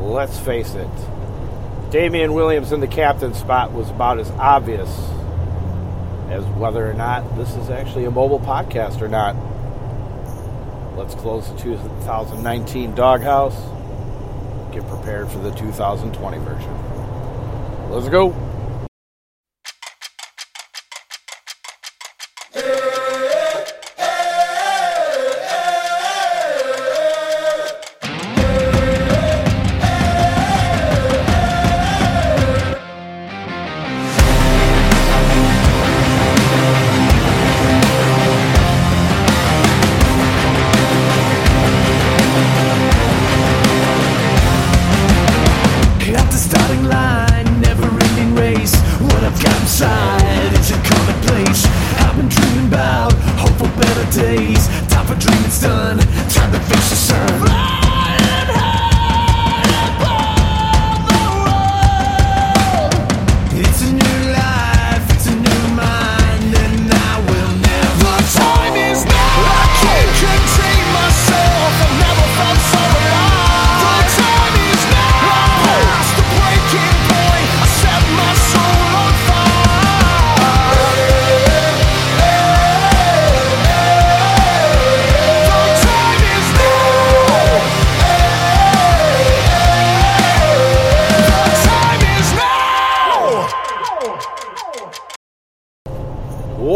let's face it, Damien Williams in the captain spot was about as obvious as whether or not this is actually a mobile podcast or not. Let's close the 2019 Dawghouse. Get prepared for the 2020 version. Let's go.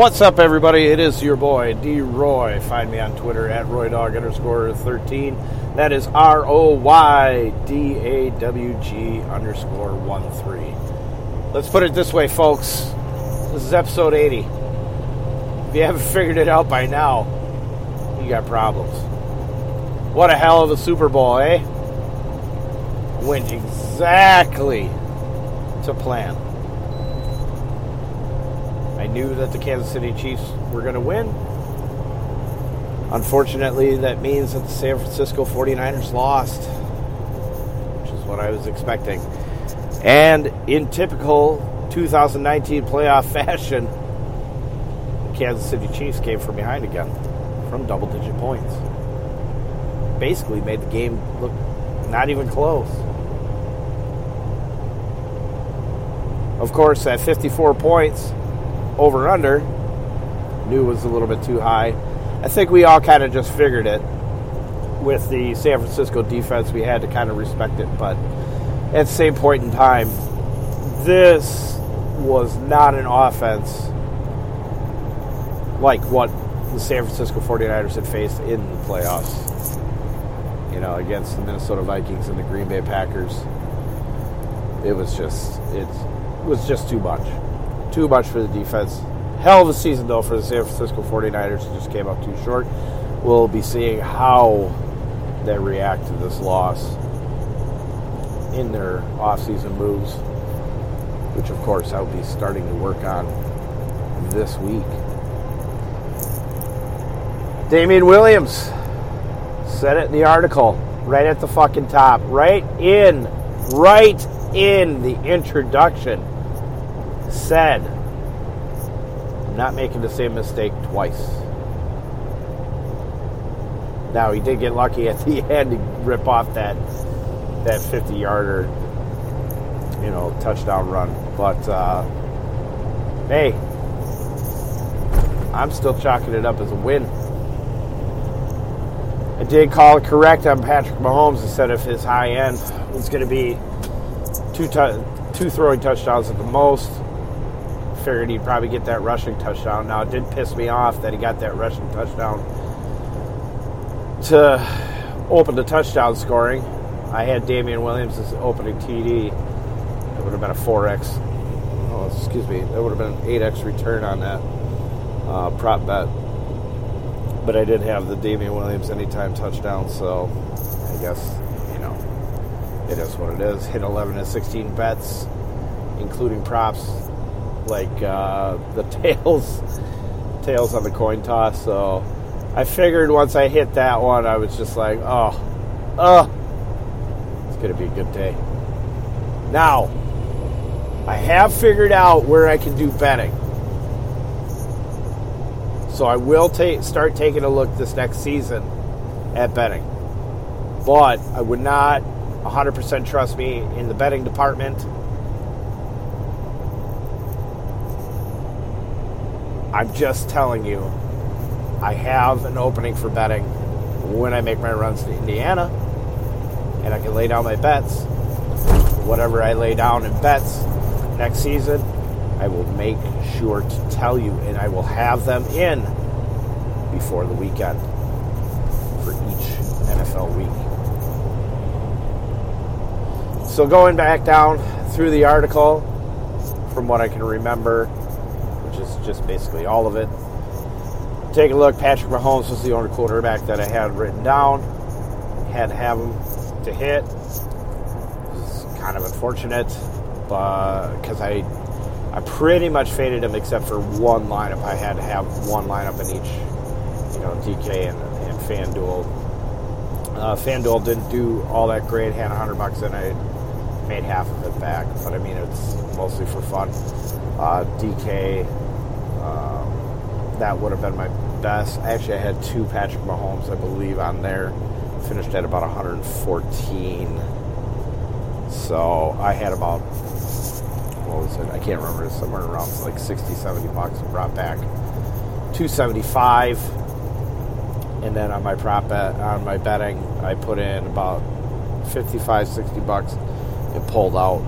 What's up, everybody? It is your boy, D Roy. Find me on Twitter at RoyDog underscore 13. That is R O Y D A W G underscore 1 3. Let's put it this way, folks. This is episode 80. If you haven't figured it out by now, you got problems. What a hell of a Super Bowl, eh? Went exactly to plan. I knew that the Kansas City Chiefs were going to win. Unfortunately, that means that the San Francisco 49ers lost, which is what I was expecting. And in typical 2019 playoff fashion, the Kansas City Chiefs came from behind again from double digit points. Basically, made the game look not even close. Of course, at 54 points, over under knew was a little bit too high. I think we all kind of just figured it with the San Francisco defense. We had to kind of respect it, but at the same point in time, this was not an offense like what the San Francisco 49ers had faced in the playoffs. You know, against the Minnesota Vikings and the Green Bay Packers. It was just it was just too much. Too much for the defense. Hell of a season, though, for the San Francisco 49ers. It just came up too short. We'll be seeing how they react to this loss in their offseason moves, which, of course, I'll be starting to work on this week. Damien Williams said it in the article, right at the fucking top, right in, right in the introduction said, I'm not making the same mistake twice. Now he did get lucky at the end to rip off that that 50 yarder, you know, touchdown run. But uh, hey, I'm still chalking it up as a win. I did call it correct on Patrick Mahomes instead of his high end was going to be two two throwing touchdowns at the most. Figured he'd probably get that rushing touchdown. Now it did piss me off that he got that rushing touchdown to open the touchdown scoring. I had Damien Williams as opening TD. It would have been a 4x. Oh, excuse me. That would have been an 8x return on that uh, prop bet. But I did have the Damien Williams anytime touchdown, so I guess, you know, it is what it is. Hit 11 and 16 bets, including props like uh, the tails, tails on the coin toss. So I figured once I hit that one, I was just like, oh, oh, it's gonna be a good day. Now, I have figured out where I can do betting. So I will ta- start taking a look this next season at betting. But I would not 100% trust me in the betting department. I'm just telling you, I have an opening for betting when I make my runs to Indiana, and I can lay down my bets. Whatever I lay down in bets next season, I will make sure to tell you, and I will have them in before the weekend for each NFL week. So, going back down through the article, from what I can remember, is just basically all of it, take a look. Patrick Mahomes was the only quarterback that I had written down. Had to have him to hit. It's kind of unfortunate, but because I I pretty much faded him except for one lineup. I had to have one lineup in each, you know, DK and, and FanDuel. Uh, FanDuel didn't do all that great. Had a hundred bucks and I made half of it back, but I mean it's mostly for fun. Uh, DK, um, that would have been my best. Actually, I had two Patrick Mahomes, I believe, on there. Finished at about 114. So I had about what was it? I can't remember. It's somewhere around like 60, 70 bucks. And brought back 275. And then on my prop bet, on my betting, I put in about 55, 60 bucks and pulled out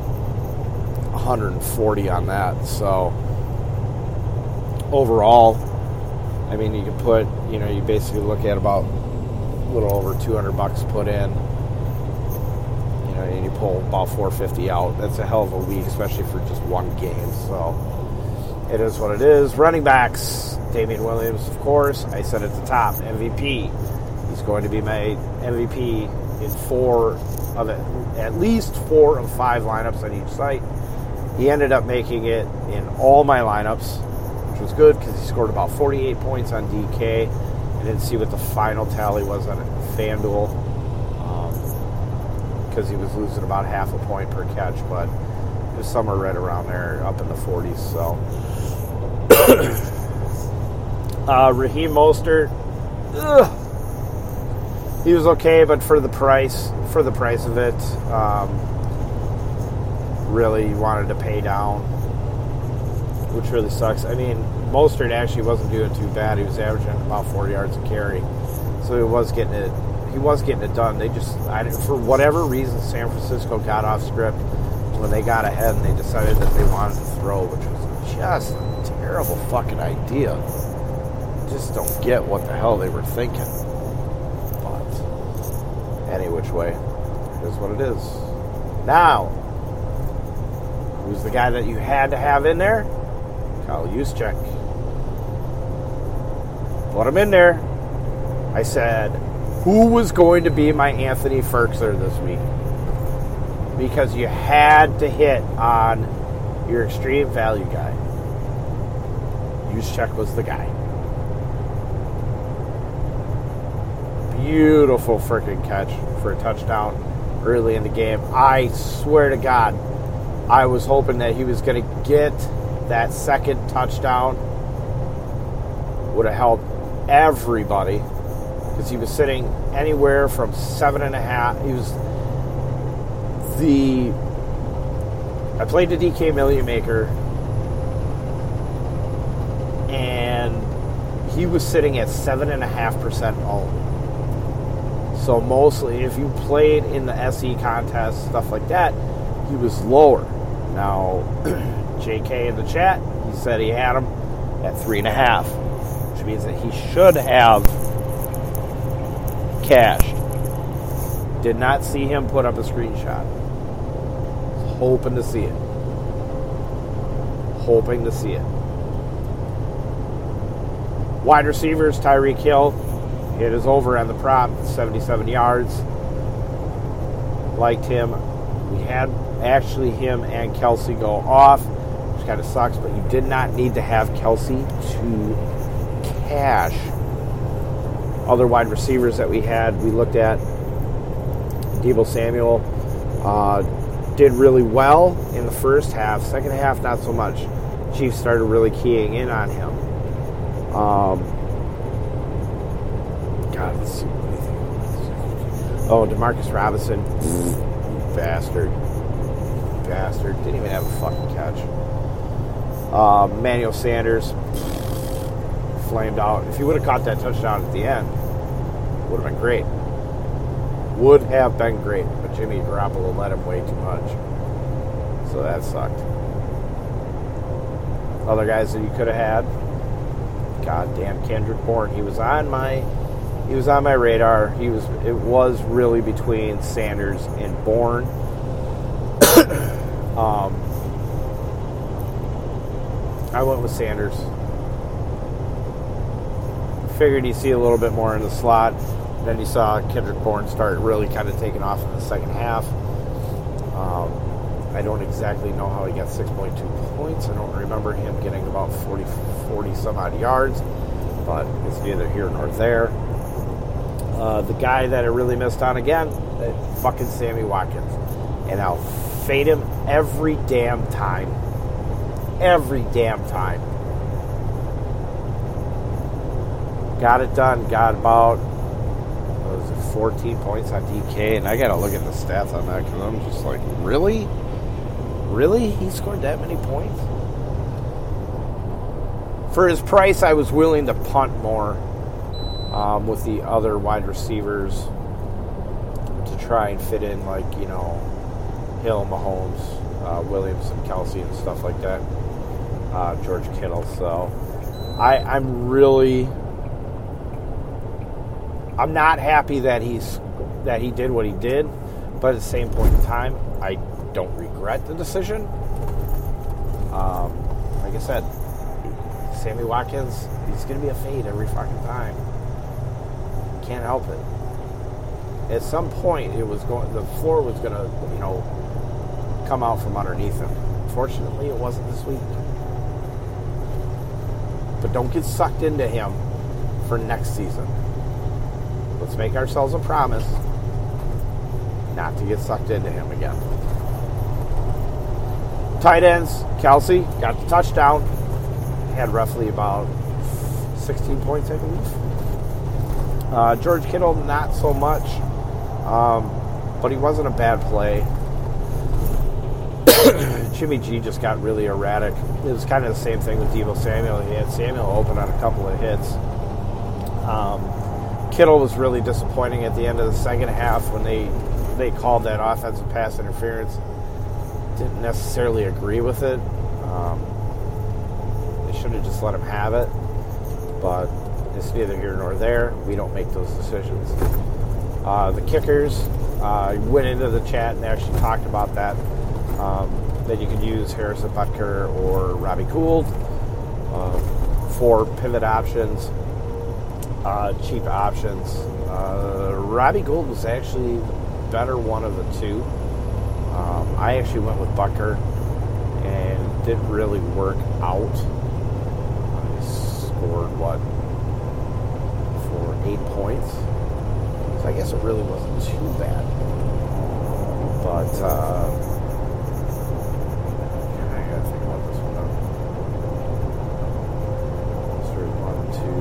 140 on that. So overall, I mean, you can put, you know, you basically look at about a little over 200 bucks put in, you know, and you pull about 450 out. That's a hell of a week, especially for just one game. So it is what it is. Running backs, Damien Williams, of course. I said at the top, MVP. He's going to be my MVP in four of it, at least four of five lineups on each site. He ended up making it in all my lineups, which was good because he scored about 48 points on DK. I didn't see what the final tally was on FanDuel because um, he was losing about half a point per catch, but it was somewhere right around there, up in the 40s. So, uh, Raheem Mostert, ugh, he was okay, but for the price, for the price of it, um, really wanted to pay down, which really sucks. I mean, Mostert actually wasn't doing too bad. He was averaging about four yards a carry, so he was getting it. He was getting it done. They just, I, for whatever reason, San Francisco got off script when they got ahead and they decided that they wanted to throw, which was just a terrible fucking idea. Just don't get what the hell they were thinking. But any which way, it is what it is. Now, who's the guy that you had to have in there? Kyle Juszczyk. Put him in there. I said, who was going to be my Anthony Firkser this week? Because you had to hit on your extreme value guy. Juszczyk was the guy. Beautiful freaking catch for a touchdown early in the game. I swear to God, I was hoping that he was going to get that second touchdown. Would have helped everybody because he was sitting anywhere from seven and a half. He was the. I played the DK Million Maker, and he was sitting at seven and a half percent owned. So mostly, if you played in the SE contest, stuff like that, he was lower. Now, JK in the chat, he said he had him at three and a half, which means that he should have cashed. Did not see him put up a screenshot. Hoping to see it. Hoping to see it. Wide receivers, Tyreek Hill. It is over on the prop, 77 yards. Liked him. We had actually him and Kelce go off, kind of sucks, but you did not need to have Kelce to cash. Other wide receivers that we had, we looked at Deebo Samuel. Uh, did really well in the first half. Second half, not so much. Chiefs started really keying in on him. Um, God, let's see. Oh, Demarcus Robinson bastard. Bastard. Didn't even have a fucking catch. Uh, Manuel Sanders flamed out. If he would have caught that touchdown at the end, would have been great. Would have been great. But Jimmy Garoppolo let him way too much. So that sucked. Other guys that you could have had. Goddamn Kendrick Bourne. He was on my he was on my radar. He was it was really between Sanders and Bourne. um, I went with Sanders. Figured he'd see a little bit more in the slot. Then you saw Kendrick Bourne start really kind of taking off in the second half. Um, I don't exactly know how he got 6.2 points. I don't remember him getting about 40, 40 some odd yards, but it's neither here nor there. Uh, the guy that I really missed on again, fucking Sammy Watkins. And I'll fade him every damn time. Every damn time. Got it done. Got about, was it, 14 points on DK. And I got to look at the stats on that because I'm just like, really? Really? He scored that many points? For his price, I was willing to punt more um, with the other wide receivers to try and fit in, like, you know, Hill, Mahomes, uh, Williams, and Kelce, and stuff like that. Uh, George Kittle. So I, I'm really. I'm not happy that he's that he did what he did, but at the same point in time, I don't regret the decision. Um, like I said, Sammy Watkins, he's going to be a fade every fucking time. Can't help it. At some point, it was going. The floor was going to, you know, come out from underneath him. Fortunately, it wasn't this week. But don't get sucked into him for next season. Let's make ourselves a promise not to get sucked into him again. Tight ends, Kelce got the touchdown. Had roughly about 16 points, I believe. Uh, George Kittle, not so much. Um, but he wasn't a bad play. Jimmy G just got really erratic. It was kind of the same thing with Deebo Samuel. He had Samuel open on a couple of hits. Um, Kittle was really disappointing at the end of the second half when they they called that offensive pass interference. Didn't necessarily agree with it. Um, they should have just let him have it, but it's neither here nor there. We don't make those decisions. Uh, the kickers uh, went into the chat and actually talked about that. Um, that you could use Harrison Butker or Robbie Gould uh, for pivot options, uh, cheap options. Uh, Robbie Gould was actually the better one of the two. Um, I actually went with Butker and it didn't really work out. I scored what for eight points, so I guess it really wasn't too bad. But uh, I gotta think about this one now. Started one, two,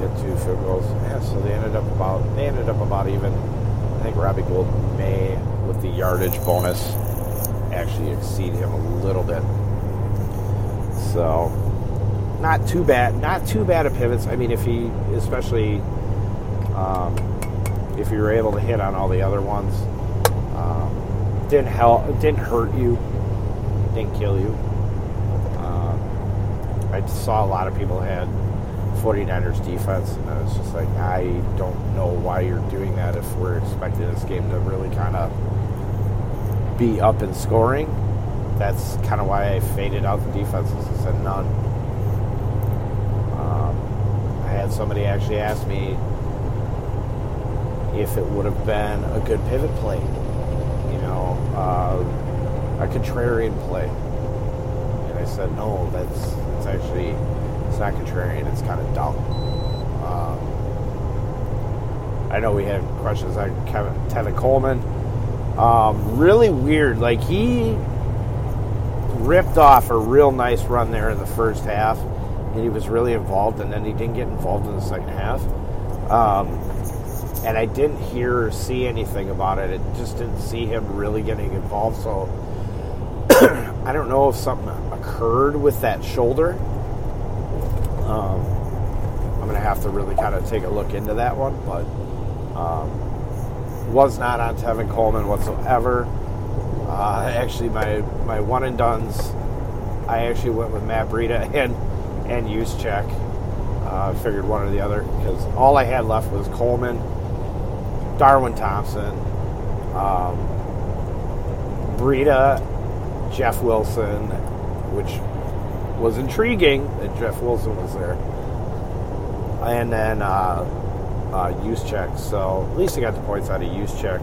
get two field goals. Yeah, so they ended up about they ended up about even. I think Robbie Gould may, with the yardage bonus, actually exceed him a little bit. So, not too bad. Not too bad at pivots. I mean, if he, especially um, if you were able to hit on all the other ones, um, didn't help, didn't hurt you, didn't kill you. Um, I saw a lot of people had 49ers defense, and I was just like, I don't know why you're doing that if we're expecting this game to really kind of be up in scoring. That's kind of why I faded out the defenses and said none. Um, I had somebody actually ask me if it would have been a good pivot play, you know, uh, a contrarian play. And I said, no, that's it's actually not contrarian. It's kind of dumb. Um, I know we had questions on Kevin Tevin Coleman. Um, really weird. Like he ripped off a real nice run there in the first half, and he was really involved, and then he didn't get involved in the second half. Um, and I didn't hear or see anything about it. It just didn't see him really getting involved. So I don't know if something occurred with that shoulder. Um, I'm going to have to really kind of take a look into that one, but um, was not on Tevin Coleman whatsoever. Uh, actually, my my one and duns, I actually went with Matt Breida and and Juszczyk. Uh, figured one or the other because all I had left was Coleman, Darwin Thompson, um, Breida, Jeff Wilson, which was intriguing that Jeff Wilson was there, and then uh, uh, Juszczyk. So at least I got the points out of Juszczyk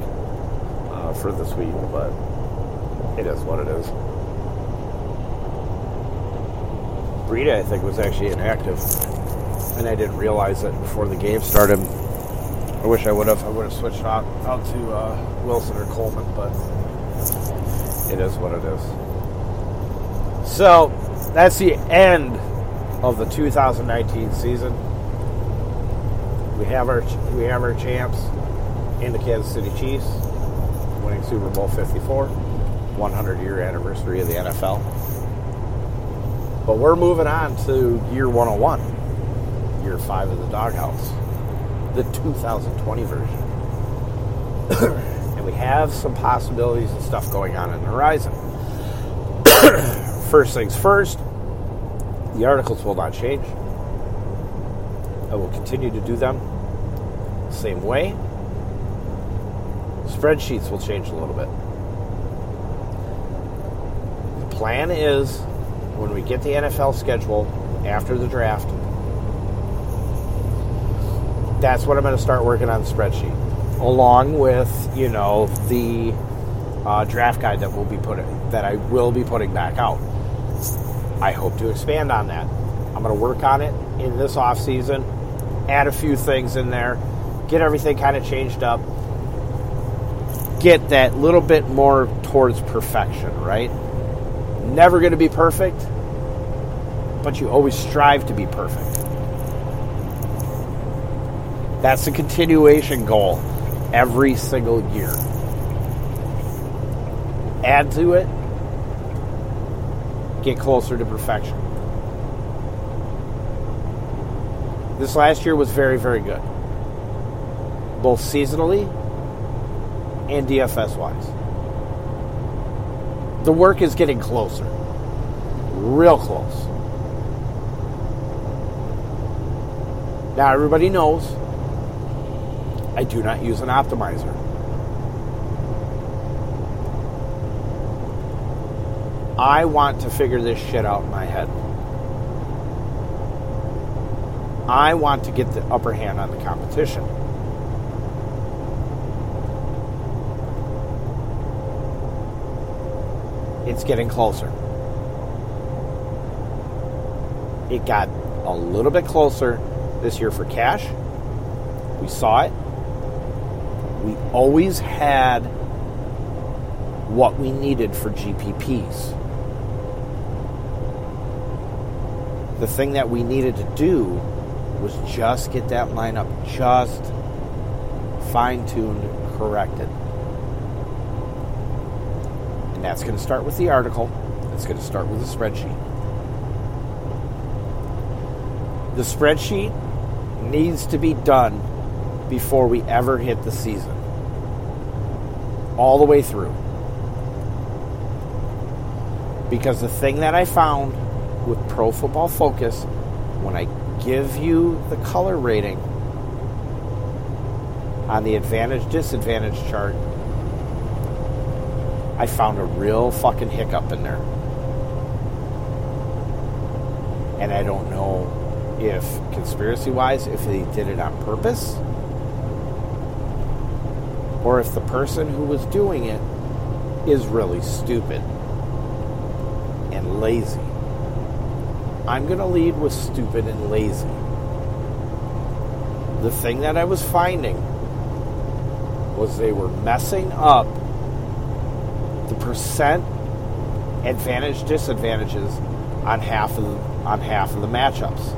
uh, for this week, but it is what it is. Breida, I think, was actually inactive, and I didn't realize it before the game started. I wish I would have. I would have switched out, out to uh, Wilson or Coleman, but it is what it is. So that's the end of the 2019 season. We have our we have our champs in the Kansas City Chiefs, winning Super Bowl 54, 100 year anniversary of the NFL. But we're moving on to year 101, year five of the Dawghouse, the 2020 version. and we have some possibilities and stuff going on in the horizon. first things first, the articles will not change. Will continue to do them the same way. Spreadsheets will change a little bit. The plan is when we get the NFL schedule after the draft, that's what I'm going to start working on the spreadsheet, along with you know the uh, draft guide that we'll be putting that I will be putting back out. I hope to expand on that. I'm going to work on it in this off season, add a few things in there, get everything kind of changed up, get that little bit more towards perfection, right? Never going to be perfect, but you always strive to be perfect. That's a continuation goal every single year. Add to it, get closer to perfection. This last year was very, very good, both seasonally and DFS wise. The work is getting closer, real close. Now, everybody knows I do not use an optimizer. I want to figure this shit out in my head. I want to get the upper hand on the competition. It's getting closer. It got a little bit closer this year for cash. We saw it. We always had what we needed for GPPs. The thing that we needed to do was just get that lineup just fine tuned, corrected. And that's going to start with the article, it's going to start with the spreadsheet. The spreadsheet needs to be done before we ever hit the season. All the way through. Because the thing that I found with Pro Football Focus, when I give you the color rating on the advantage disadvantage chart, I found a real fucking hiccup in there. And I don't know if conspiracy wise, if they did it on purpose, or if the person who was doing it is really stupid and lazy. I'm going to lead with stupid and lazy. The thing that I was finding was they were messing up the percent advantage disadvantages on half of the, on half of the matchups.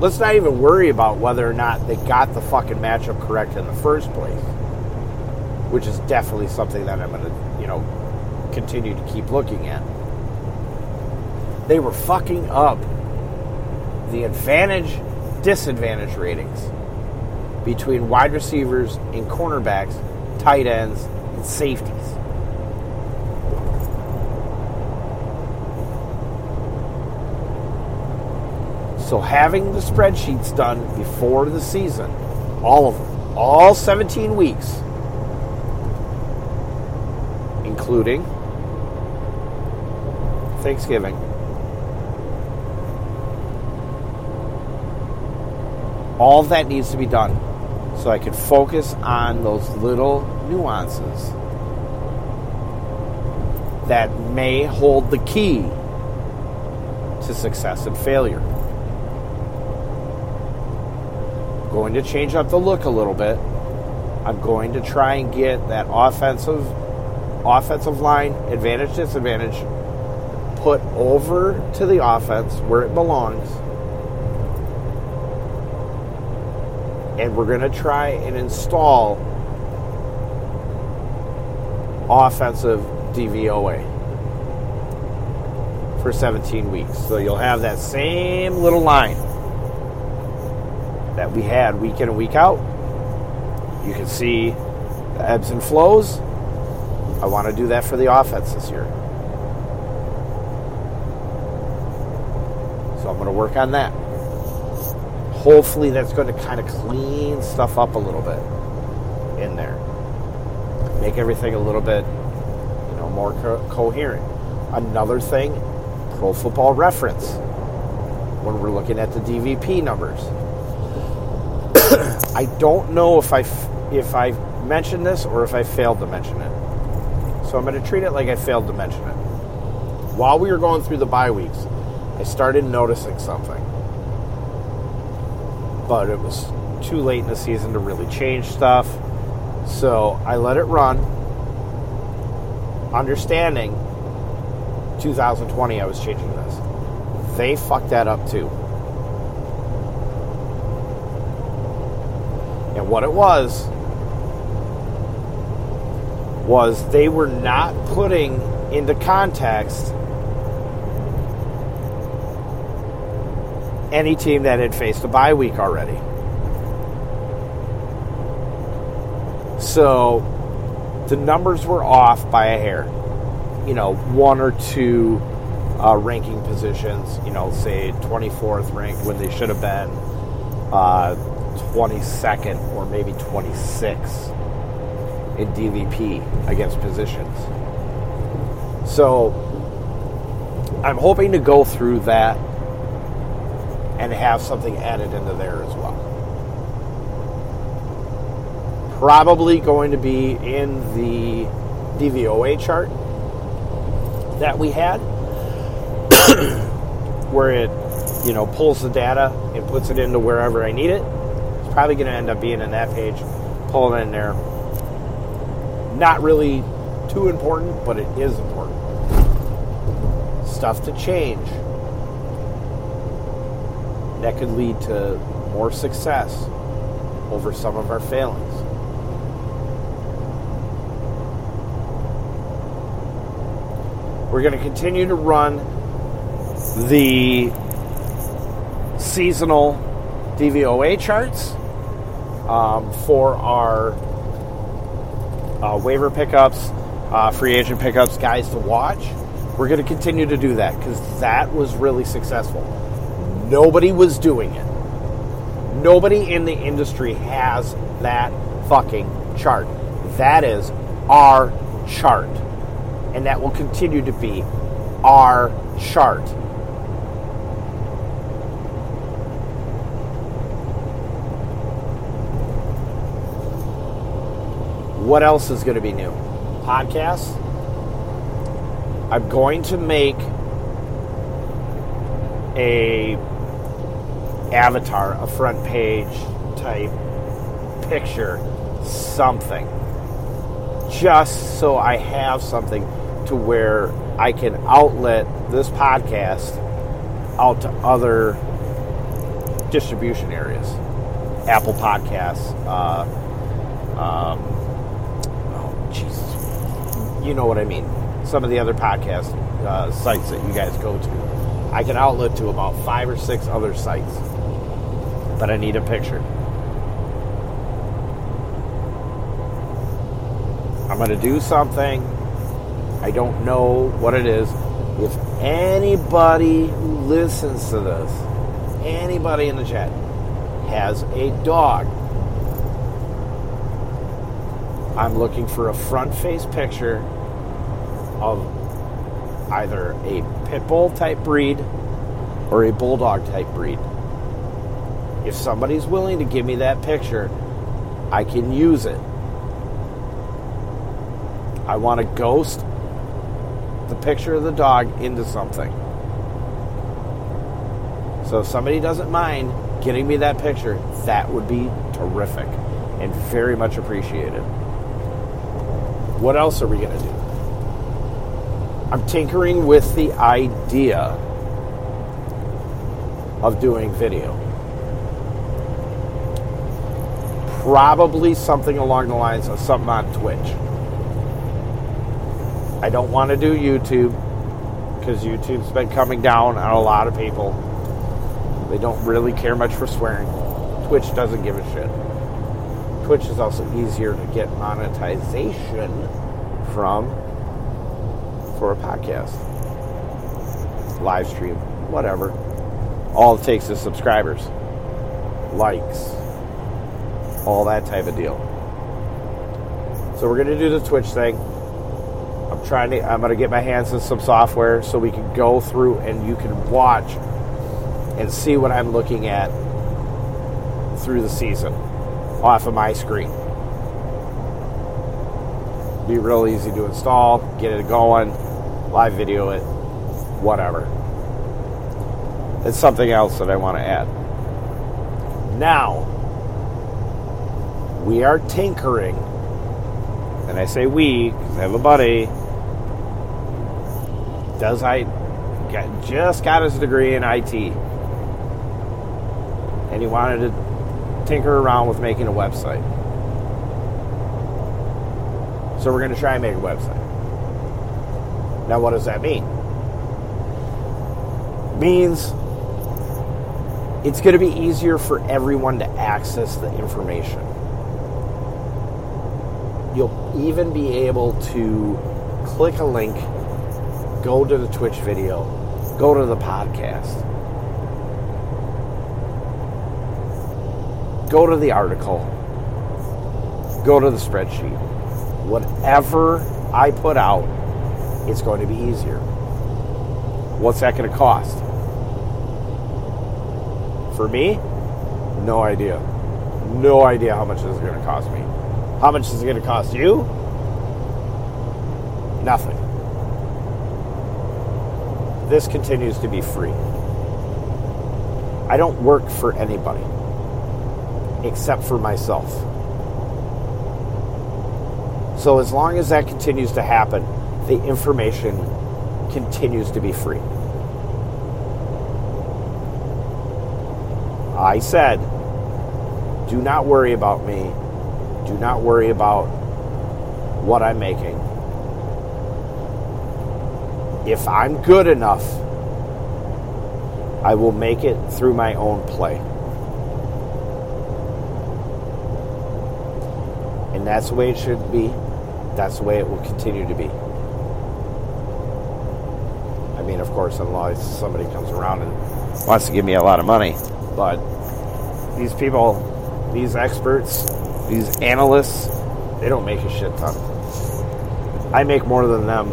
let's not even worry about whether or not they got the fucking matchup correct in the first place, which is definitely something that I'm going to, you know, continue to keep looking at. They were fucking up the advantage disadvantage ratings between wide receivers and cornerbacks, tight ends, and safeties. So having the spreadsheets done before the season, all of them, all 17 weeks, including Thanksgiving, all that needs to be done so I can focus on those little nuances that may hold the key to success and failure. going to change up the look a little bit. I'm going to try and get that offensive offensive line advantage disadvantage put over to the offense where it belongs. And we're going to try and install offensive DVOA for 17 weeks. So you'll have that same little line that we had week in and week out. You can see the ebbs and flows. I want to do that for the offense this year. So I'm going to work on that. Hopefully, that's going to kind of clean stuff up a little bit in there. Make everything a little bit, you know, more co- coherent. Another thing, Pro Football Reference. When we're looking at the DVP numbers, I don't know if I if I mentioned this or if I failed to mention it. So I'm going to treat it like I failed to mention it. While we were going through the bye weeks, I started noticing something. But it was too late in the season to really change stuff. So I let it run, understanding 2020 I was changing this. They fucked that up too. And what it was, was they were not putting into context any team that had faced a bye week already. So the numbers were off by a hair. You know, one or two uh, ranking positions, you know, say 24th ranked when they should have been. Uh, 22nd or maybe 26th in DVP against positions. So I'm hoping to go through that and have something added into there as well. Probably going to be in the DVOA chart that we had, where it, you know, pulls the data and puts it into wherever I need it It's probably going to end up being in that page. Pull it in there. Not really too important, but it is important. Stuff to change that could lead to more success over some of our failings. We're going to continue to run the seasonal DVOA charts um, for our uh, waiver pickups, uh, free agent pickups, guys to watch. We're going to continue to do that because that was really successful. Nobody was doing it. Nobody in the industry has that fucking chart. That is our chart. And that will continue to be our chart. What else is going to be new? Podcasts. I'm going to make a avatar, a front page type picture, something. Just so I have something to where I can outlet this podcast out to other distribution areas Apple Podcasts, uh, um, oh, Jesus. You know what I mean. Some of the other podcast uh, sites that you guys go to. I can outlet to about five or six other sites, but I need a picture. I'm going to do something. I don't know what it is. If anybody who listens to this, anybody in the chat, has a dog, I'm looking for a front face picture of either a pit bull type breed or a bulldog type breed. If somebody's willing to give me that picture, I can use it. I want to ghost the picture of the dog into something. So if somebody doesn't mind getting me that picture, that would be terrific and very much appreciated. What else are we going to do? I'm tinkering with the idea of doing video. Probably something along the lines of something on Twitch. I don't want to do YouTube because YouTube's been coming down on a lot of people. They don't really care much for swearing. Twitch doesn't give a shit. Twitch is also easier to get monetization from for a podcast, live stream, whatever. All it takes is subscribers, likes, all that type of deal. So we're to do the Twitch thing. I'm trying to. I'm to get my hands on some software so we can go through and you can watch and see what I'm looking at through the season off of my screen. Be real easy to install, get it going, live video it, whatever. It's something else that I want to add. Now, we are tinkering, and I say we because I have a buddy. Does I just got his degree in IT, and he wanted to tinker around with making a website. So we're going to try and make a website. Now, what does that mean? It Means it's going to be easier for everyone to access the information. Even be able to click a link, go to the Twitch video, go to the podcast, go to the article, go to the spreadsheet. Whatever I put out, it's going to be easier. What's that going to cost? For me, no idea. No idea how much this is going to cost me. How much is it going to cost you? Nothing. This continues to be free. I don't work for anybody except for myself. So as long as that continues to happen, the information continues to be free. I said, do not worry about me. Do not worry about what I'm making. If I'm good enough, I will make it through my own play. And that's the way it should be. That's the way it will continue to be. I mean, of course, unless somebody comes around and wants to give me a lot of money. But these people, these experts, these analysts, they don't make a shit ton. I make more than them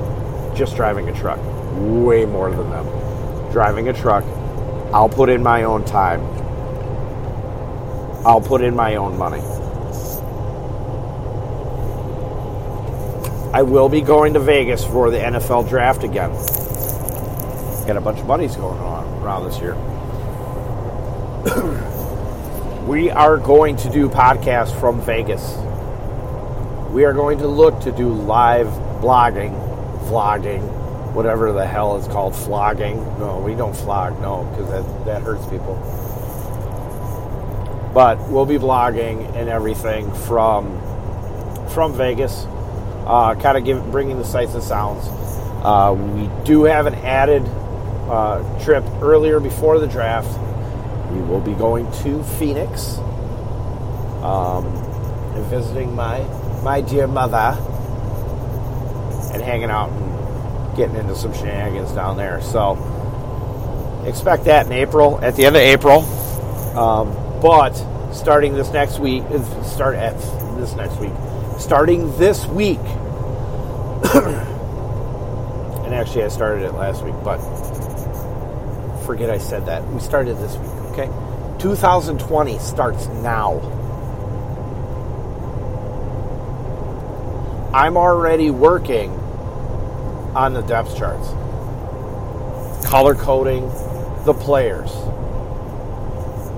just driving a truck. Way more than them. Driving a truck, I'll put in my own time. I'll put in my own money. I will be going to Vegas for the NFL draft again. Got a bunch of buddies going on around this year. we are going to do podcasts from Vegas. We are going to look to do live blogging, vlogging, whatever the hell is called flogging. No, we don't flog, no, because that, that hurts people. But we'll be blogging and everything from from Vegas, uh, kind of bringing the sights and sounds. Uh, we do have an added uh, trip earlier before the draft. We will be going to Phoenix um, and visiting my my dear mother and hanging out and getting into some shenanigans down there. So expect that in April, at the end of April. Um, but starting this next week, start at this next week, starting this week. and actually, I started it last week, but forget I said that. We started this week, okay? 2020 starts now. I'm already working on the depth charts, color coding the players,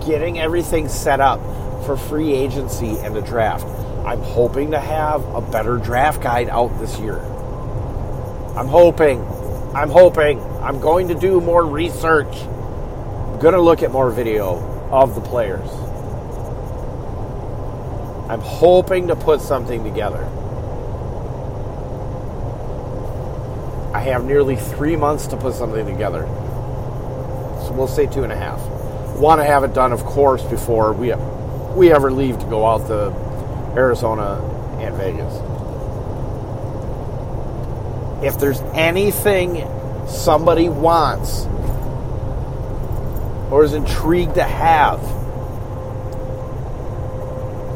getting everything set up for free agency and the draft. I'm hoping to have a better draft guide out this year. I'm hoping. I'm hoping. I'm going to do more research. Going to look at more video of the players. I'm hoping to put something together. I have nearly three months to put something together. So we'll say two and a half. Want to have it done, of course, before we we ever leave to go out to Arizona and Vegas. If there's anything somebody wants or is intrigued to have,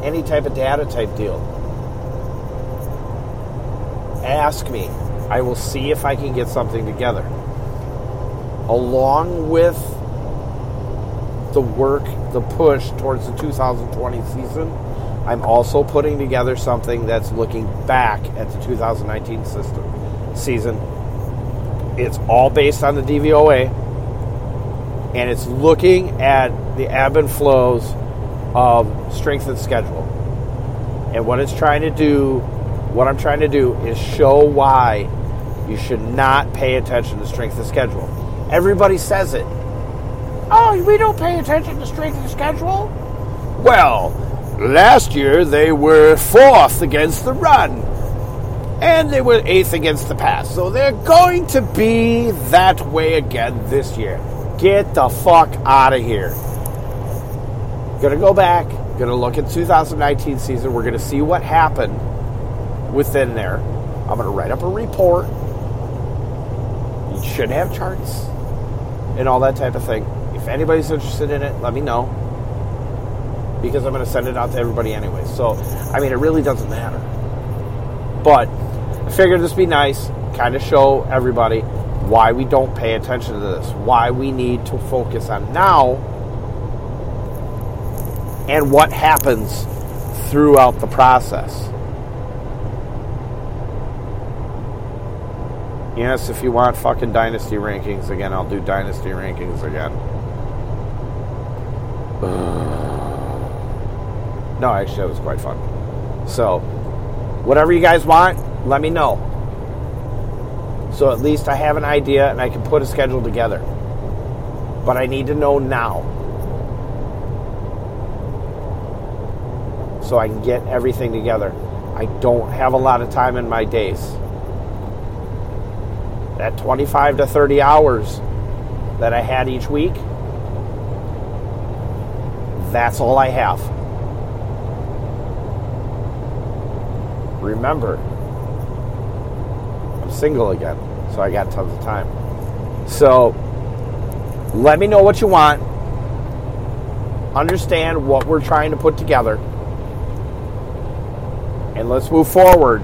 any type of data type deal, ask me. I will see if I can get something together. Along with the work, the push towards the 2020 season, I'm also putting together something that's looking back at the 2019 system season. It's all based on the DVOA, and it's looking at the ebb and flows of strength and schedule. And what it's trying to do, what I'm trying to do is show why you should not pay attention to strength of schedule. Everybody says it. Oh, we don't pay attention to strength of schedule? Well, last year they were fourth against the run, and they were eighth against the pass. So they're going to be that way again this year. Get the fuck out of here. Gonna go back, gonna look at 2019 season. We're gonna see what happened within there. I'm gonna write up a report You should have charts and all that type of thing. If anybody's interested in it, let me know. Because I'm to send it out to everybody anyway. So, I mean, it really doesn't matter. But I figured this would be nice, kind of show everybody why we don't pay attention to this, why we need to focus on now, and what happens throughout the process. Yes, if you want fucking dynasty rankings again, I'll do dynasty rankings again. no, actually, that was quite fun. So, whatever you guys want, let me know. So at least I have an idea and I can put a schedule together. But I need to know now. So I can get everything together. I don't have a lot of time in my days that 25 to 30 hours that I had each week, that's all I have. Remember, single again, so I got tons of time. So, let me know what you want. Understand what we're trying to put together. And let's move forward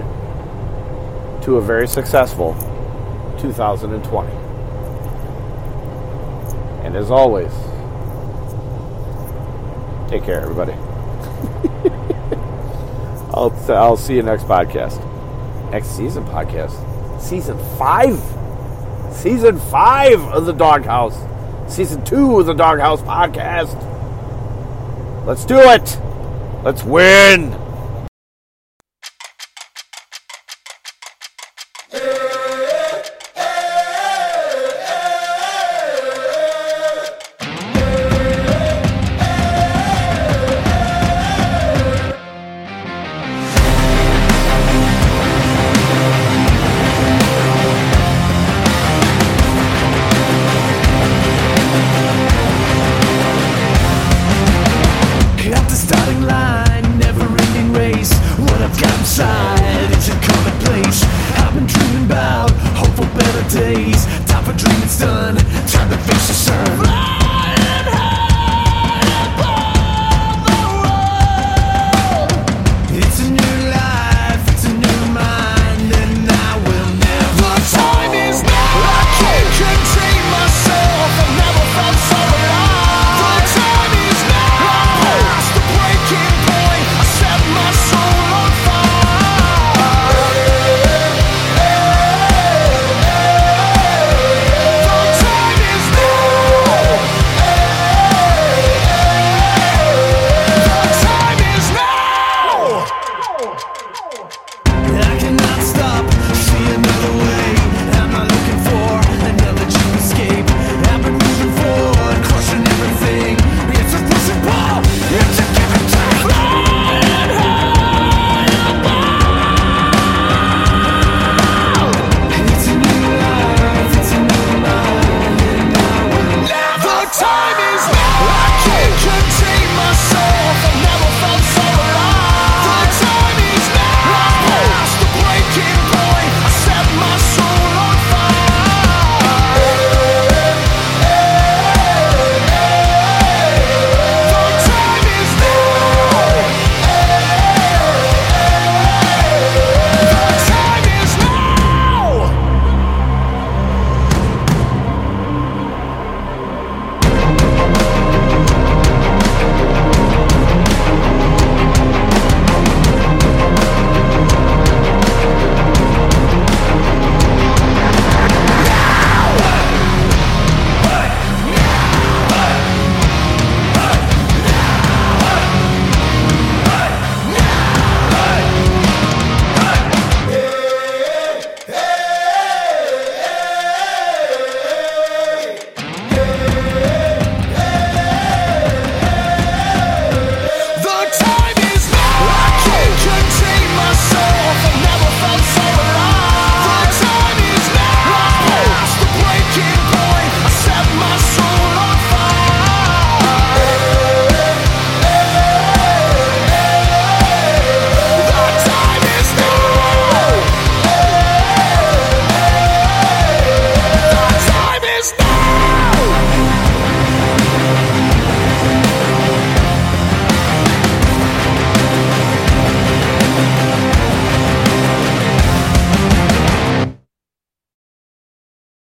to a very successful 2020. And as always, take care, everybody. I'll, I'll see you next podcast. Next season podcast. Season five. Season five of the Dawghouse. Season two of the Dawghouse podcast. Let's do it. Let's win.